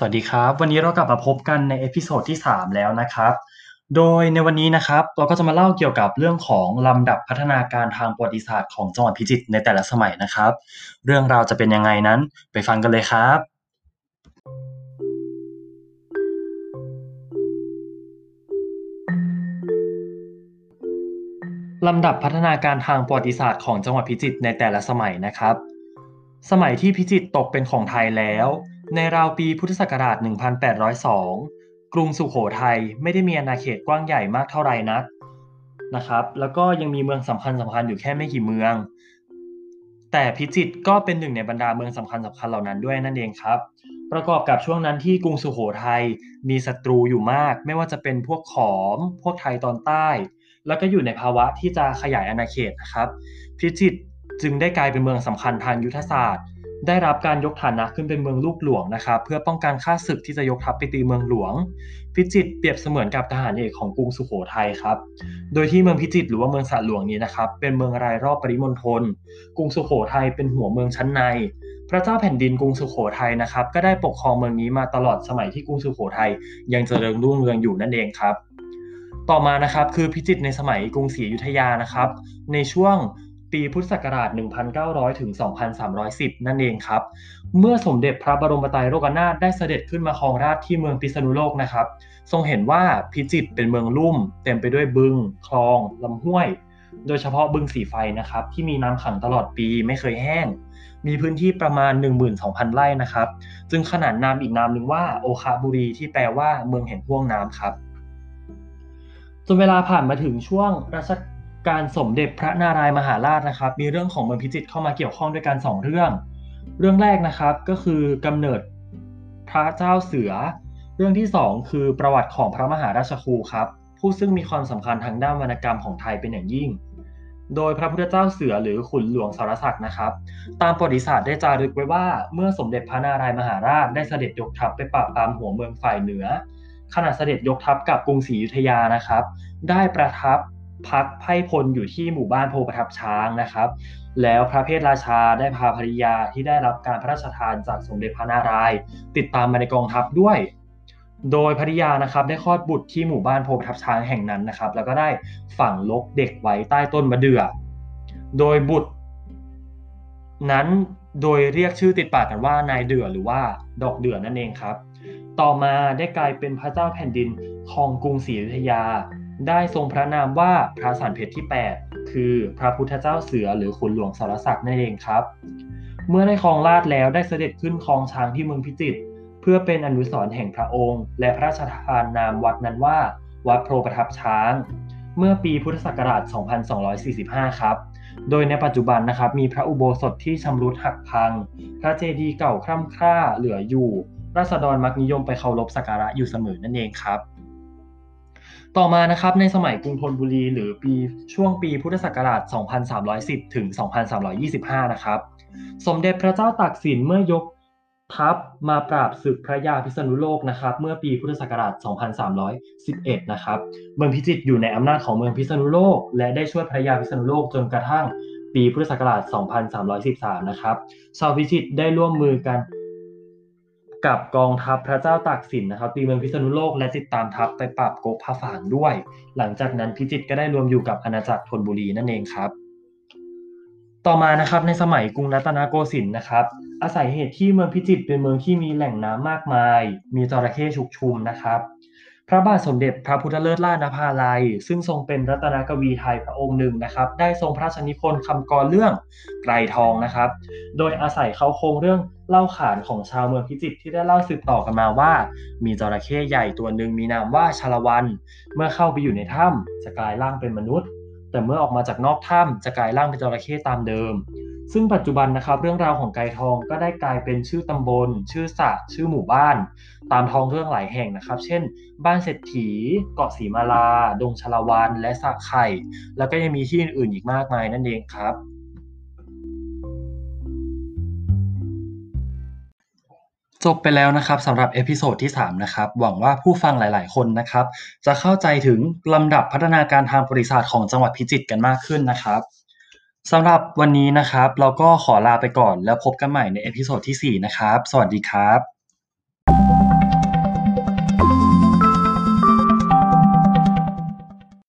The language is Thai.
สวัสดีครับ วันนี้เรากลับมาพบกันใน episode ที่ 3 แล้วนะครับ โดยในวันนี้นะครับเราก็จะมาเล่าเกี่ยวกับเรื่องของลำดับพัฒนาการทางประวัติศาสตร์ของจังหวัดพิจิตรในแต่ละสมัยนะครับ เรื่องราวจะเป็นยังไงนั้นไปฟังกันเลยครับ ลำดับพัฒนาการทางประวัติศาสตร์ของจังหวัดพิจิตรในแต่ละสมัยนะครับ สมัยที่พิจิตรตกเป็นของไทยแล้ว ในราวปีพุทธศักราช 1802 กรุงสุโขทัยไม่ได้มีอาณาเขตกว้างใหญ่มากเท่าไหร่นักนะครับ แล้วก็ยังมีเมืองสำคัญสำคัญอยู่แค่ไม่กี่เมือง แต่พิจิตรก็เป็นหนึ่งในบรรดาเมืองสำคัญสำคัญเหล่านั้นด้วยนั่นเองครับ ประกอบกับช่วงนั้นที่กรุงสุโขทัยมีศัตรูอยู่มาก ไม่ว่าจะเป็นพวกขอม พวกไทยตอนใต้ แล้วก็อยู่ในภาวะที่จะขยายอาณาเขตนะครับ พิจิตรจึงได้กลายเป็นเมืองสำคัญทางยุทธศาสตร์ ได้รับการยกฐานะขึ้นเป็นเมืองลูกหลวงนะครับเพื่อป้องกันข้าศึกที่จะยกทัพไปตีเมืองหลวง พิจิตรเปรียบเสมือนกับทหารเอกของกรุงสุโขทัยครับ โดยที่เมืองพิจิตรหรือว่าเมืองสระหลวงนี้นะครับ เป็นเมืองรายรอบปริมณฑลกรุงสุโขทัยเป็นหัวเมืองชั้นใน พระเจ้าแผ่นดินกรุงสุโขทัยนะครับ ก็ได้ปกครองเมืองนี้มาตลอดสมัยที่กรุงสุโขทัยยังเจริญรุ่งเรืองอยู่นั่นเองครับ ต่อมานะครับคือพิจิตรในสมัยกรุงศรีอยุธยานะครับ ในช่วง ปีพุทธศักราช 1900 ถึง 2310 นั่นเองครับ เมื่อสมเด็จพระบรมไตรโลกนาถได้เสด็จขึ้นมาครองราชที่เมืองพิษณุโลกนะครับ ทรงเห็นว่าพิจิตรเป็นเมืองลุ่ม เต็มไปด้วยบึง คลองลำห้วย โดยเฉพาะบึงสีไฟนะครับ ที่มีน้ำขังตลอดปีไม่เคยแห้ง มีพื้นที่ประมาณ 12,000 ไร่นะครับ จึงขนานนามอีกนามหนึ่งว่าโอคาบุรีที่แปลว่าเมืองแห่งห่วงน้ำครับจนเวลาผ่านมาถึงช่วงรัช กาลสมเด็จพระนารายมหาราชนะครับ มีเรื่องของเมืองพิจิตรเข้ามาเกี่ยวข้องด้วยกันสองเรื่อง เรื่องแรกนะครับก็คือกำเนิดพระเจ้าเสือ เรื่องที่สองคือประวัติของพระมหาราชครูครับ ผู้ซึ่งมีความสำคัญทางด้านวรรณกรรมของไทยเป็นอย่างยิ่ง โดยพระพุทธเจ้าเสือหรือขุนหลวงสารศักดิ์นะครับ ตามประวัติศาสตร์ได้จารึกไว้ว่าเมื่อสมเด็จพระนารายมหาราชได้เสด็จยกทัพไปปราบปรามหัวเมืองฝ่ายเหนือขณะเสด็จยกทัพกับกรุงศรีอยุธยานะครับ ได้ประทับ พักไพ่พลอยู่ที่หมู่บ้านโพประทับช้างนะครับ แล้วพระเพทราชาได้พาภริยาที่ได้รับการพระราชทานจากสมเด็จพระนารายณ์ติดตามมาในกองทัพด้วย โดยภริยานะครับได้คลอดบุตรที่หมู่บ้านโพประทับช้างแห่งนั้นนะครับ แล้วก็ได้ฝังลกเด็กไว้ใต้ต้นมะเดื่อ โดยบุตร นั้นโดยเรียกชื่อติดปากกันว่านายเดือหรือว่าดอกเดือนั่นเองครับ ต่อมาได้กลายเป็นพระเจ้าแผ่นดินครองกรุงศรีอยุธยา ได้ทรงพระนามว่าพระสันเพชรที่ 8 คือพระพุทธเจ้าเสือหรือขุนหลวงสารศักดิ์นั่นเองครับ เมื่อได้ครองราชแล้วได้เสด็จขึ้นครองช้างที่เมืองพิจิตรเพื่อเป็นอนุสรณ์แห่งพระองค์ และพระราชทานนามวัดนั้นว่า วัดโพประทับช้าง เมื่อปีพุทธศักราช 2245 ครับ โดยในปัจจุบันนะครับมีพระอุโบสถที่ชำรุดหักพัง พระเจดีย์เก่าคร่ำคร่าเหลืออยู่ราษฎรมักนิยมไปเคารพสักการะอยู่เสมอนั่นเองครับ ต่อมานะครับในสมัยกรุงธนบุรีหรือปีช่วงปีพุทธศักราช 2310 ถึง 2325 นะครับ สมเด็จพระเจ้าตากสินเมื่อยกทัพมาปราบศึกพระยาพิษณุโลกนะครับ เมื่อปีพุทธศักราช 2311 นะครับ เมืองพิจิตรอยู่ในอำนาจของเมืองพิษณุโลก และได้ช่วยพระยาพิษณุโลกจนกระทั่งปีพุทธศักราช 2313 นะครับ ชาวพิจิตรได้ร่วมมือกัน กับกองทัพพระเจ้าตากสินนะครับตีเมืองพิษณุโลกและติดตามทัพไปปราบโกพระฝางด้วย หลังจากนั้นพิจิตรก็ได้รวมอยู่กับอาณาจักรธนบุรีนั่นเองครับ ต่อมานะครับในสมัยกรุงรัตนโกสินทร์นะครับ อาศัยเหตุที่เมืองพิจิตรเป็นเมืองที่มีแหล่งน้ำมากมาย มีจระเข้ชุกชุมนะครับ พระบาทสมเด็จพระพุทธเลิศล่านภาลัย ซึ่งทรงเป็นรัตนกวีไทยพระองค์หนึ่งนะครับ ได้ทรงพระราชนิพนธ์คำกรเรื่องไกรทองนะครับ โดยอาศัยเขาโครงเรื่องเล่าขานของชาวเมืองพิจิตรที่ได้เล่าสืบต่อกันมาว่า มีจระเข้ใหญ่ตัวหนึ่งมีนามว่าชาละวัน เมื่อเข้าไปอยู่ในถ้ำจะกลายร่างเป็นมนุษย์ แต่เมื่อออกมาจากนอกถ้ำจะกลายร่างเป็นจระเข้ตามเดิม ซึ่งปัจจุบันนะครับเรื่องราวของไกรทองก็ได้กลายเป็นชื่อตำบล ชื่อสระชื่อหมู่บ้าน ตามท้องเรื่องหลายแห่งนะครับ เช่น บ้านเศรษฐี เกาะสีมาลา ดงชลาวันและสระไข่ แล้วก็ยังมีที่อื่นๆอีกมากมายนั่นเองครับจบไปแล้วนะครับสำหรับ episode ที่ 3 นะครับ หวังว่าผู้ฟังหลาย ๆ คนนะครับ จะเข้าใจถึงลำดับพัฒนาการทางประวัติศาสตร์ของจังหวัดพิจิตรกันมากขึ้นนะครับ สำหรับวันนี้นะครับ เราก็ขอลาไปก่อนแล้วพบกันใหม่ใน episode ที่ 4 นะครับ สวัสดีครับ